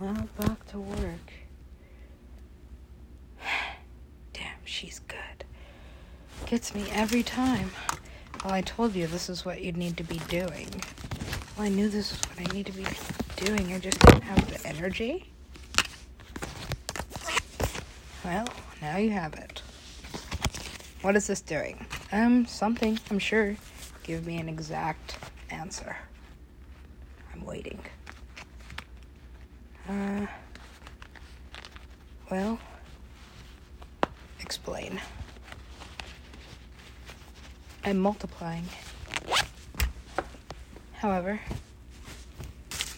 Well, back to work. Damn, she's good. Gets me every time. Well, I told you this is what you'd need to be doing. Well, I knew this is what I need to be doing. I just didn't have the energy. Well, now you have it. What is this doing? Um, something, I'm sure. Give me an exact answer. I'm waiting. Uh, well, explain. I'm multiplying. However,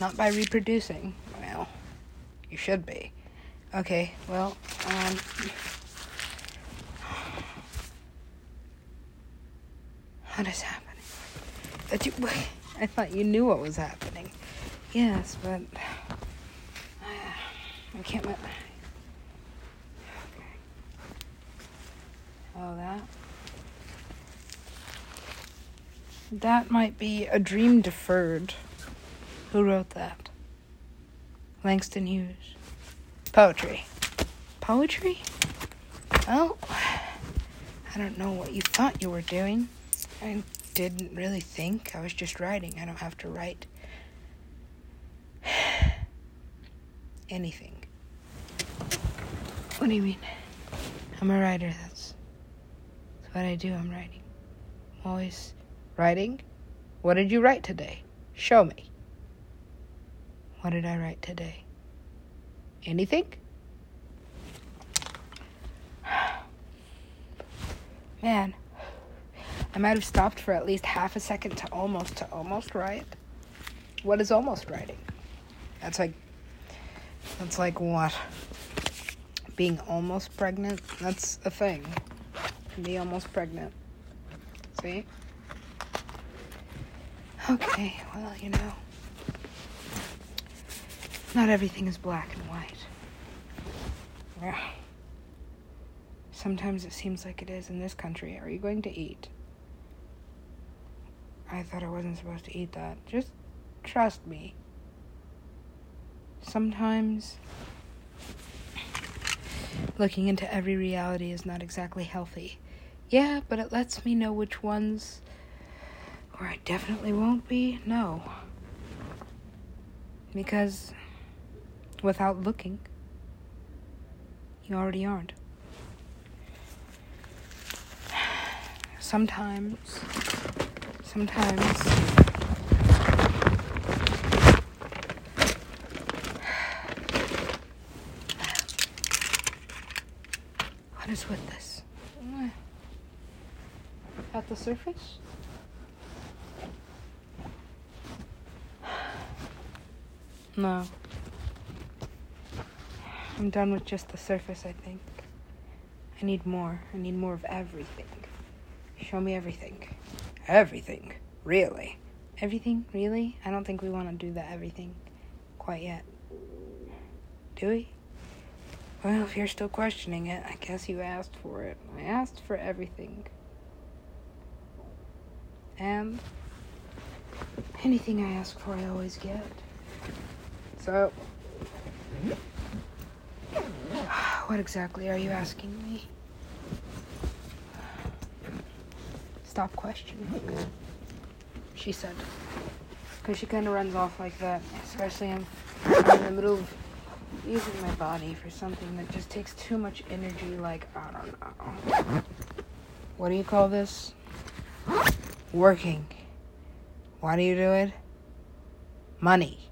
not by reproducing. Well, you should be. Okay, well, um. What is happening? I thought you knew what was happening. Yes, but. I can't. Okay. Oh, that. That might be a dream deferred. Who wrote that? Langston Hughes. Poetry. Poetry? Well, I don't know what you thought you were doing. I didn't really think. I was just writing. I don't have to write anything. What do you mean? I'm a writer. That's, that's what I do. I'm writing. I'm always writing. What did you write today? Show me. What did I write today? Anything? Man, I might have stopped for at least half a second to almost to almost write. What is almost writing? That's like that's like what? Being almost pregnant? That's a thing. Be almost pregnant. See? Okay, well, you know. Not everything is black and white. Yeah. Sometimes it seems like it is in this country. Are you going to eat? I thought I wasn't supposed to eat that. Just trust me. Sometimes looking into every reality is not exactly healthy. Yeah, but it lets me know which ones where I definitely won't be. No. Because without looking, you already aren't. Sometimes, sometimes What is with this? At the surface? No. I'm done with just the surface, I think. I need more. I need more of everything. Show me everything. Everything? Really? Everything? Really? I don't think we want to do that everything quite yet. Do we? Well, if you're still questioning it, I guess you asked for it. I asked for everything. And anything I ask for, I always get. So, what exactly are you asking me? Stop questioning. She said. Because she kind of runs off like that, especially in, in the middle of using my body for something that just takes too much energy, like, I don't know. What do you call this? Working. Why do you do it? Money.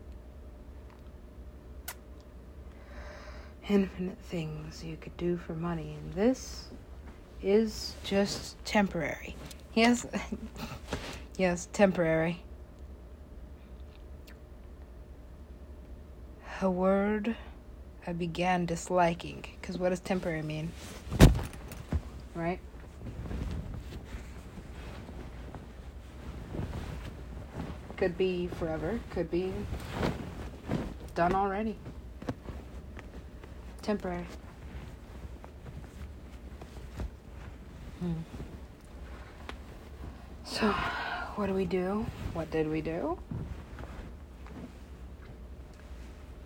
Infinite things you could do for money, and this is just temporary. Yes, yes, temporary. A word I began disliking. Because what does temporary mean? Right? Could be forever, could be done already. Temporary. Hmm. So, what do we do? What did we do?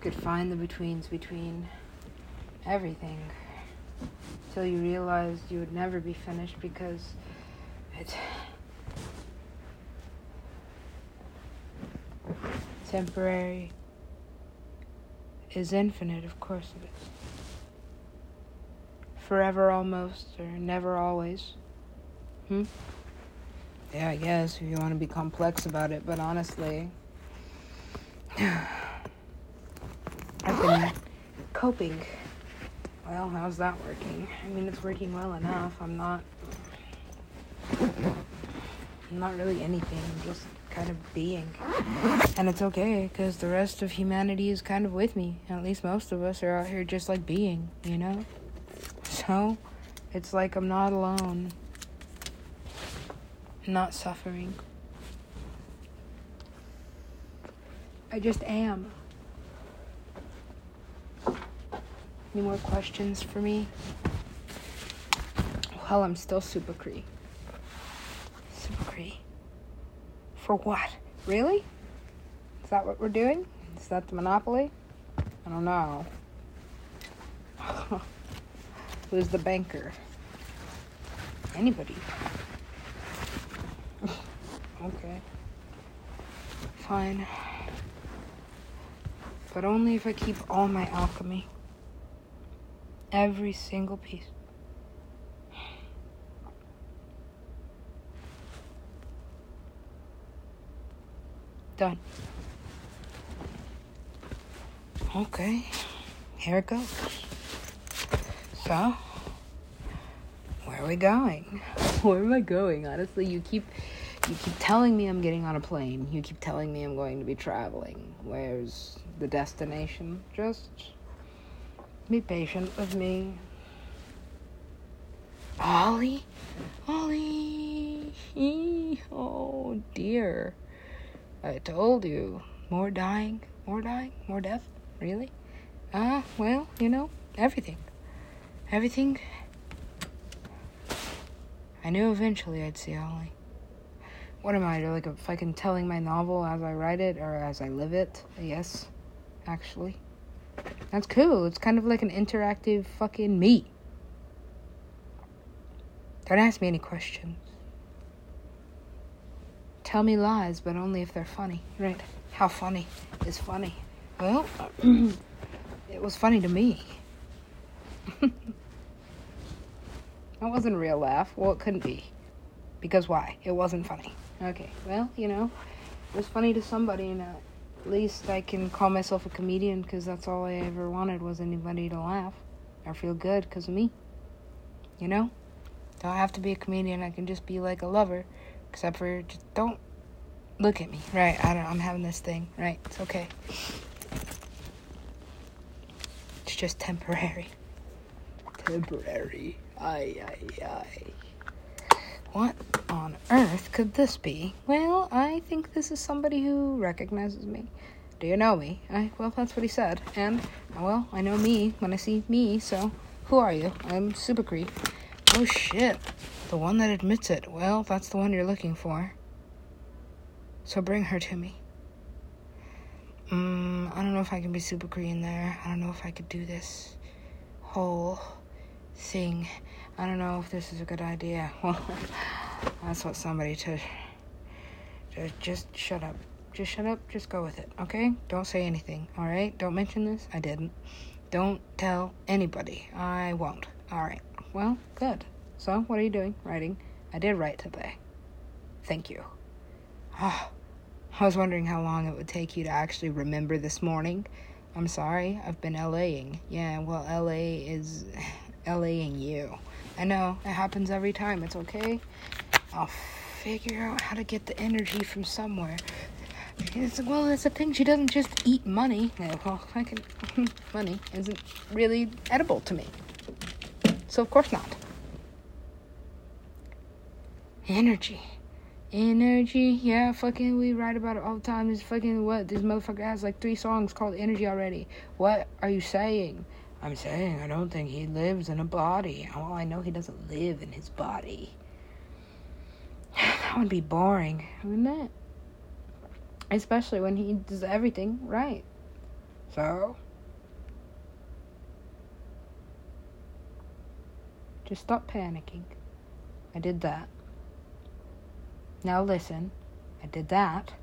Could find the betweens between everything till you realized you would never be finished because it's temporary is infinite, of course it is. Forever almost, or never always. Hmm? Yeah, I guess, if you want to be complex about it, but honestly, coping. Well, how's that working? I mean, it's working well enough. I'm not. I'm not really anything. I'm just kind of being. And it's okay, because the rest of humanity is kind of with me. At least most of us are out here just like being, you know? So, it's like I'm not alone. not suffering. I just am. Any more questions for me? Well, I'm still Supacree. Super Cree. For what? Really? Is that what we're doing? Is that the monopoly? I don't know. Who's the banker? Anybody. okay. Fine. But only if I keep all my alchemy. Every single piece. Done. Okay. Here it goes. So, where are we going? Where am I going? Honestly, you keep you keep telling me I'm getting on a plane. You keep telling me I'm going to be traveling. Where's the destination? Just be patient with me. Ollie? Ollie! Oh dear. I told you. More dying, more dying, more death. Really? Ah, uh, well, you know, everything. Everything. I knew eventually I'd see Ollie. What am I, like a fucking telling my novel as I write it or as I live it? Yes, actually. That's cool. It's kind of like an interactive fucking me. Don't ask me any questions. Tell me lies, but only if they're funny. Right? How funny is funny? Well, it was funny to me. that wasn't a real laugh. Well, it couldn't be. Because why? It wasn't funny. Okay, well, you know, it was funny to somebody, and at least I can call myself a comedian because that's all I ever wanted was anybody to laugh or feel good because of me. You know? Don't have to be a comedian. I can just be like a lover, except for just don't look at me. Right? I don't. I'm having this thing. Right? It's okay. It's just temporary. Temporary. Aye, aye, aye. What on earth could this be? Well, I think this is somebody who recognizes me. Do you know me? I, well, that's what he said. And, well, I know me when I see me, so who are you? I'm Supacree. Oh shit. The one that admits it. Well, that's the one you're looking for. So bring her to me. Mm, I don't know if I can be super green there. I don't know if I could do this whole thing. I don't know if this is a good idea. Well, that's what somebody to, to just shut up. Just shut up. Just go with it. Okay? Don't say anything. All right? Don't mention this. I didn't. Don't tell anybody. I won't. All right. Well, good. So, what are you doing? Writing. I did write today. Thank you. Oh, I was wondering how long it would take you to actually remember this morning. I'm sorry, I've been LAing. Yeah, well, LA is LAing you. I know, it happens every time. It's okay. I'll figure out how to get the energy from somewhere. It's, well, it's a thing. She doesn't just eat money. Well, I can. money isn't really edible to me. So, of course not. Energy. Energy, yeah, fucking, we write about it all the time. This fucking what? This motherfucker has like three songs called Energy already. What are you saying? I'm saying I don't think he lives in a body. Well, I know he doesn't live in his body. That would be boring, wouldn't it? Especially when he does everything right. So? Just stop panicking. I did that. Now listen. I did that.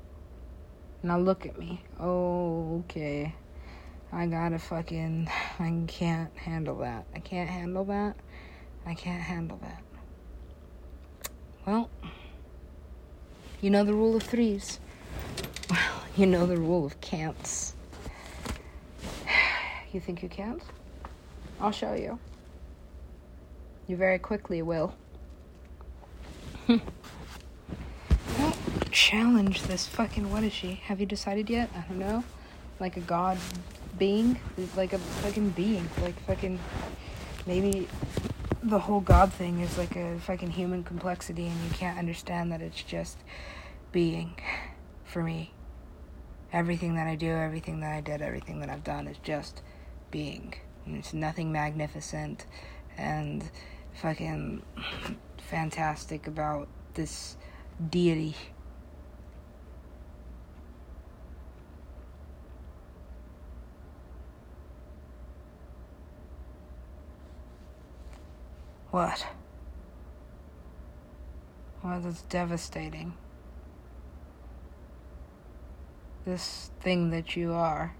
Now look at me. Oh, okay. I gotta fucking. I can't handle that. I can't handle that. I can't handle that. Well, you know the rule of threes. Well, you know the rule of can'ts. You think you can't? I'll show you. You very quickly will. challenge this fucking. What is she? Have you decided yet? I don't know. Like a god being? Like a fucking being. Like fucking. Maybe the whole god thing is like a fucking human complexity and you can't understand that it's just being for me. Everything that I do, everything that I did, everything that I've done is just being. And it's nothing magnificent and fucking fantastic about this deity. What? Well, that's devastating. This thing that you are.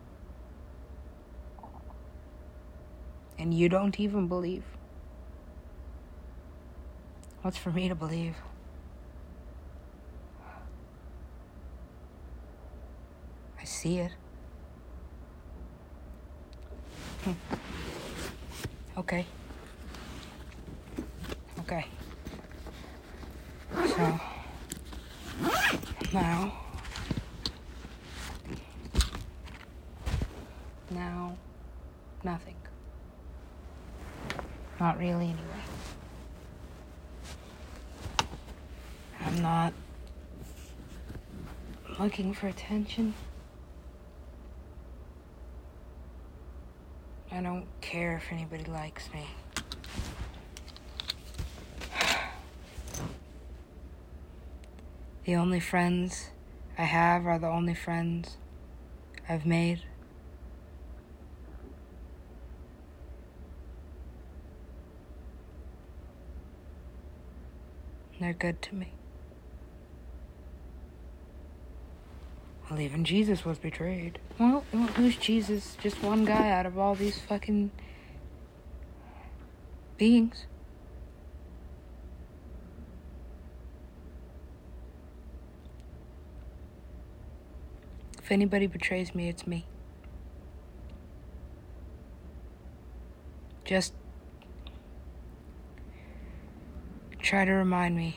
And you don't even believe. What's for me to believe? I see it. Hmm. Okay. Okay. So now now nothing. Not really anyway. I'm not looking for attention. I don't care if anybody likes me. The only friends I have are the only friends I've made. They're good to me. Well, even Jesus was betrayed. Well, who's Jesus? Just one guy out of all these fucking beings. If anybody betrays me, it's me. Just try to remind me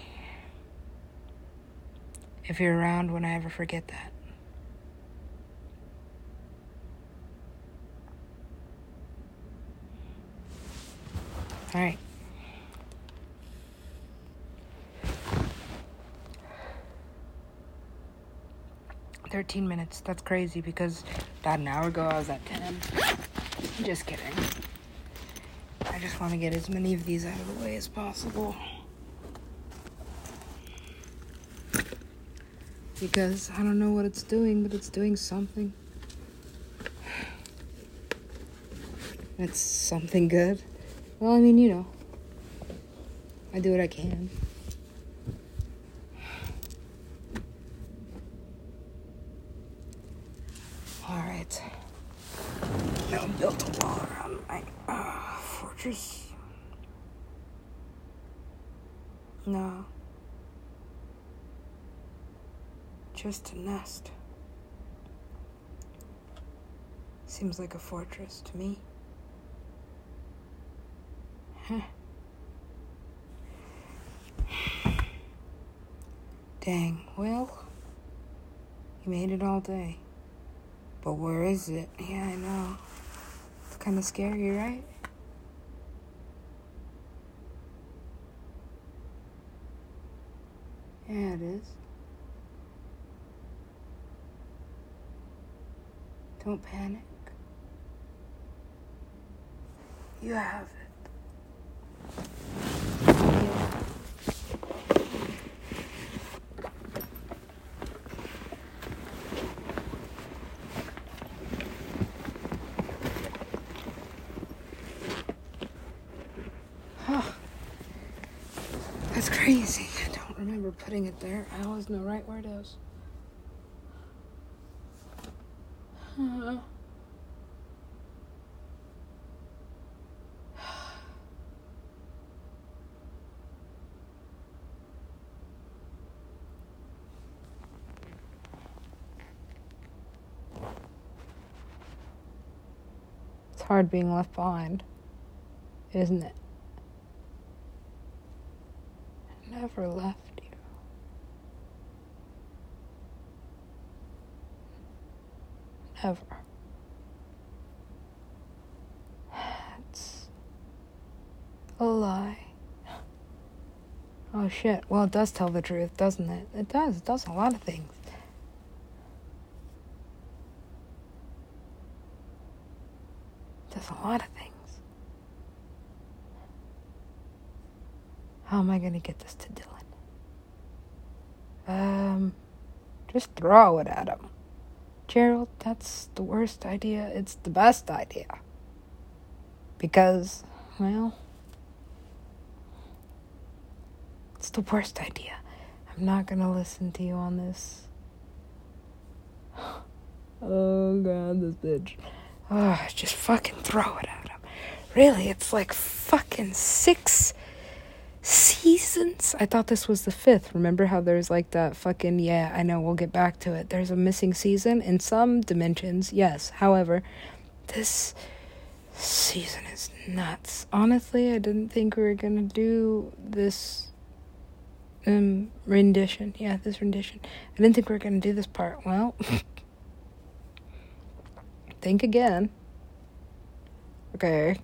if you're around when I ever forget that. All right. 13 minutes. That's crazy because about an hour ago I was at 10. Just kidding. I just want to get as many of these out of the way as possible. Because I don't know what it's doing, but it's doing something. It's something good. Well, I mean, you know, I do what I can. No. Built a wall around my fortress. No, just a nest. Seems like a fortress to me. Huh. Dang, well, you made it all day. But where is it? Yeah, I know. It's kind of scary, right? Yeah, it is. Don't panic. You have it. That's crazy. I don't remember putting it there. I always know right where it is. It's hard being left behind, isn't it? Left you. Never. It's a lie. Oh shit. Well, it does tell the truth, doesn't it? It does. It does a lot of things. It does a lot of things. How am I going to get this to Dylan? Um, just throw it at him. Gerald, that's the worst idea. It's the best idea. Because, well, it's the worst idea. I'm not to listen to you on this. Oh, God, this bitch. Oh, just fucking throw it at him. Really, it's like fucking six seasons. I thought this was the fifth. Remember how there's like that fucking, yeah, I know, we'll get back to it. There's a missing season in some dimensions, yes. However, this season is nuts. Honestly, I didn't think we were gonna do this um rendition. Yeah, this rendition. I didn't think we were gonna do this part. Well, think again. Okay.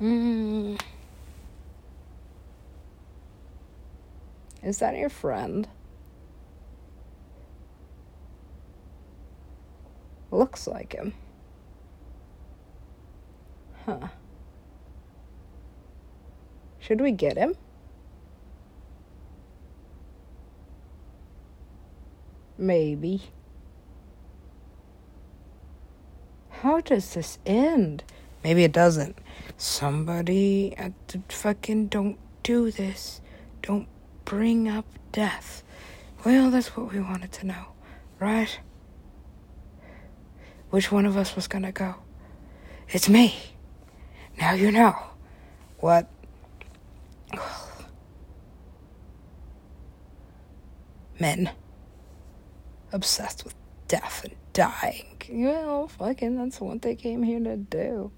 Mm. Is that your friend? Looks like him. Huh. Should we get him? Maybe. How does this end? Maybe it doesn't. Somebody at the fucking don't do this. Don't bring up death. Well, that's what we wanted to know, right? Which one of us was gonna go? It's me. Now you know. What? Men. Obsessed with death and dying. Well, fucking, that's what they came here to do.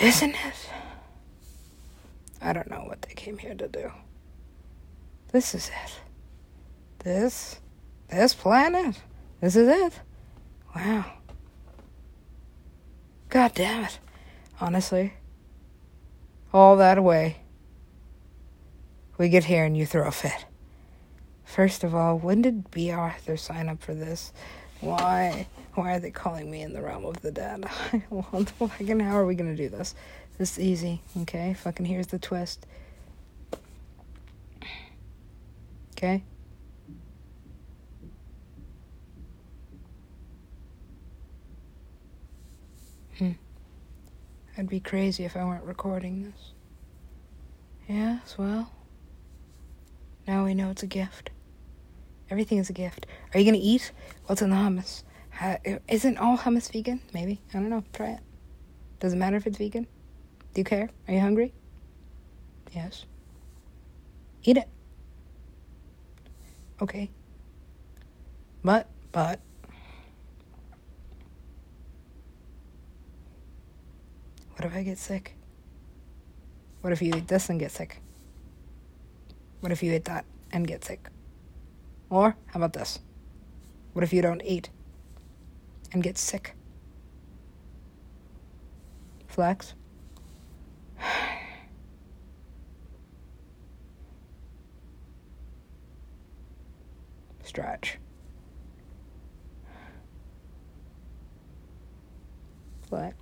Isn't it? I don't know what they came here to do. This is it. This, this planet. This is it. Wow. God damn it. Honestly, all that away. We get here and you throw a fit. First of all, when did Bea Arthur sign up for this? Why? Why are they calling me in the realm of the dead? fucking how are we gonna do this? This is easy, okay? Fucking here's the twist. Okay? Hmm. I'd be crazy if I weren't recording this. Yes, well. Now we know it's a gift. Everything is a gift. Are you gonna eat? What's in the hummus? Isn't all hummus vegan? Maybe. I don't know. Try it. Does it matter if it's vegan? Do you care? Are you hungry? Yes. Eat it. Okay. But, but. What if I get sick? What if you eat this and get sick? What if you eat that and get sick? Or, how about this? What if you don't eat and get sick? Flex? Stretch. Flex.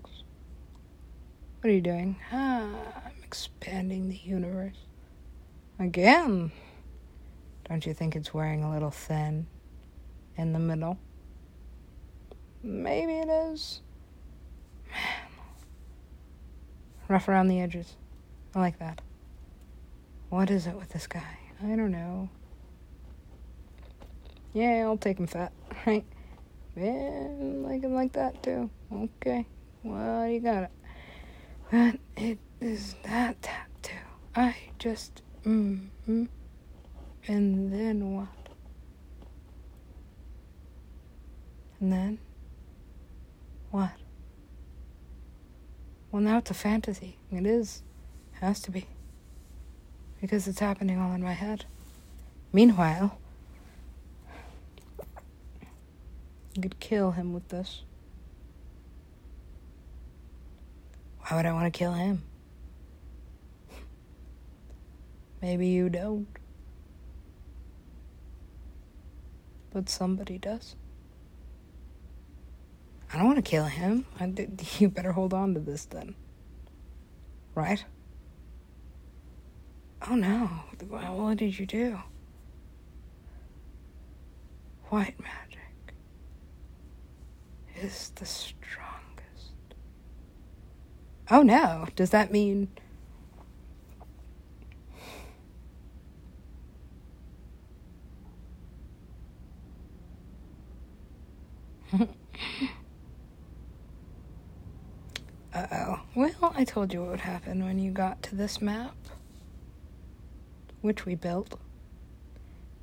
What are you doing? Ah, I'm expanding the universe. Again. Don't you think it's wearing a little thin in the middle? Maybe it is. Man. Rough around the edges. I like that. What is it with this guy? I don't know. Yeah, I'll take him fat. Right? Yeah, like him like that too. Okay. Well, you got it. But it is that tattoo. I just, mm, mm. And then what? And then? What? Well, now it's a fantasy. It is. Has to be. Because it's happening all in my head. Meanwhile, you could kill him with this. Why would I want to kill him? Maybe you don't. But somebody does. I don't want to kill him. You better hold on to this then. Right? Oh no. What did you do? White magic is the strongest. Oh no. Does that mean. Uh oh. Well, I told you what would happen when you got to this map, which we built.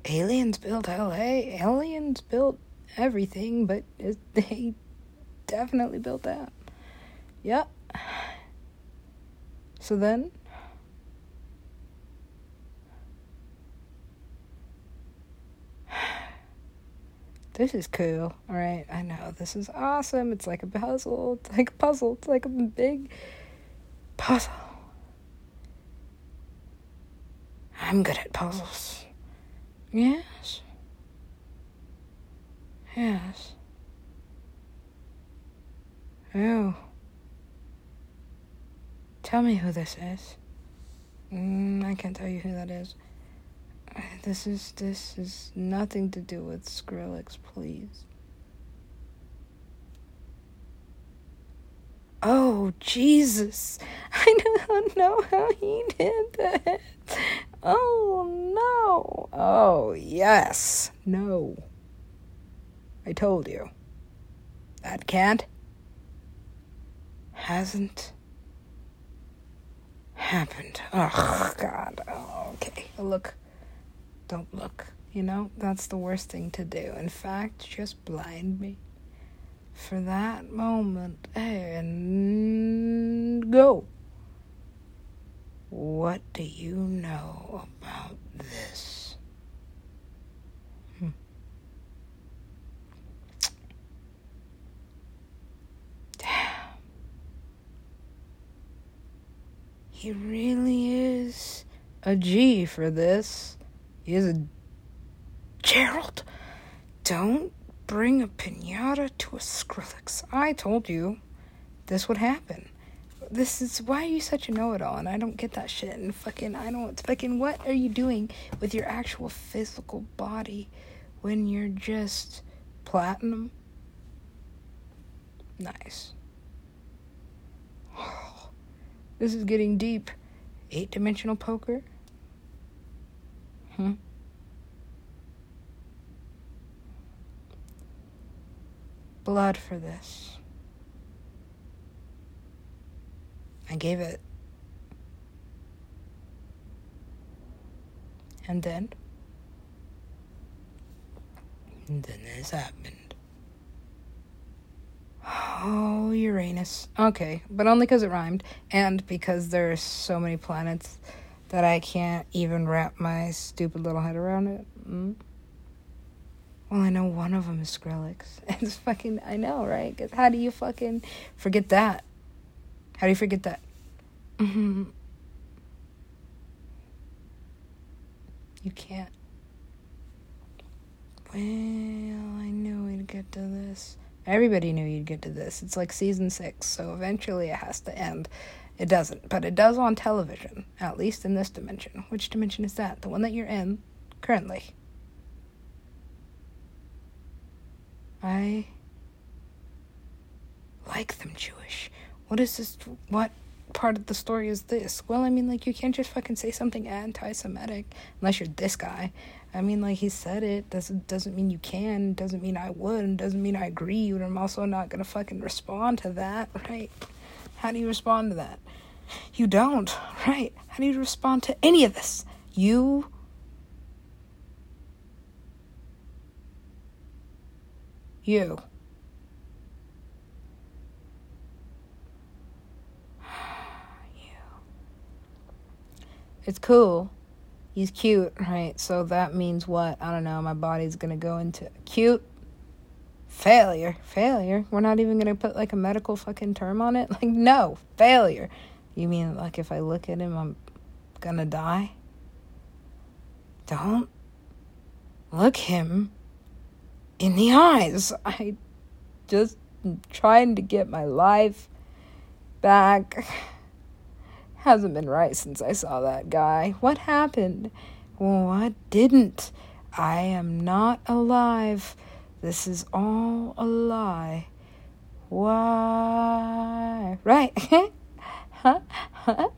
Aliens built LA. Aliens built everything, but it, they definitely built that. Yep. So then. This is cool. All right, I know. This is awesome. It's like a puzzle. It's like a puzzle. It's like a big puzzle. I'm good at puzzles. Yes. Yes. Oh. Tell me who this is. Mm, I can't tell you who that is. This is this is nothing to do with Skrillex, please. Oh Jesus! I don't know how he did that. Oh no! Oh yes! No. I told you. That can't. Hasn't happened. Oh God. Oh, okay. Look don't look. You know, that's the worst thing to do. In fact, just blind me for that moment and go. What do you know about this? Hmm. Damn. He really is a G for this He is a Gerald. Don't bring a pinata to a Skrillex. I told you this would happen. This is why are you such a know-it-all, and I don't get that shit. And fucking, I don't fucking. What are you doing with your actual physical body when you're just platinum? Nice. This is getting deep. Eight dimensional poker. Hmm? Blood for this. I gave it. And then? And then this happened. Oh, Uranus. Okay, but only because it rhymed, and because there are so many planets that I can't even wrap my stupid little head around it. Mm. Well, I know one of them is Skrillex. It's fucking, I know, right? Because how do you fucking forget that? How do you forget that? Mm-hmm. You can't. Well, I knew we'd get to this. Everybody knew you'd get to this. It's like season six, so eventually it has to end. It doesn't, but it does on television, at least in this dimension. Which dimension is that? The one that you're in currently. I like them Jewish. What is this? What? part of the story is this. Well, I mean, like, you can't just fucking say something anti Semitic unless you're this guy. I mean, like, he said it. Doesn't, doesn't mean you can. Doesn't mean I would. Doesn't mean I agree. But I'm also not gonna fucking respond to that, right? How do you respond to that? You don't, right? How do you respond to any of this? You. You. it's cool. He's cute, right? So that means what? I don't know. My body's going to go into cute failure. Failure. We're not even going to put like a medical fucking term on it. Like, no, failure. You mean like if I look at him, I'm going to die? Don't look him in the eyes. I just trying to get my life back hasn't been right since I saw that guy. What happened? What didn't? I am not alive. This is all a lie. Why? Right. huh? Huh?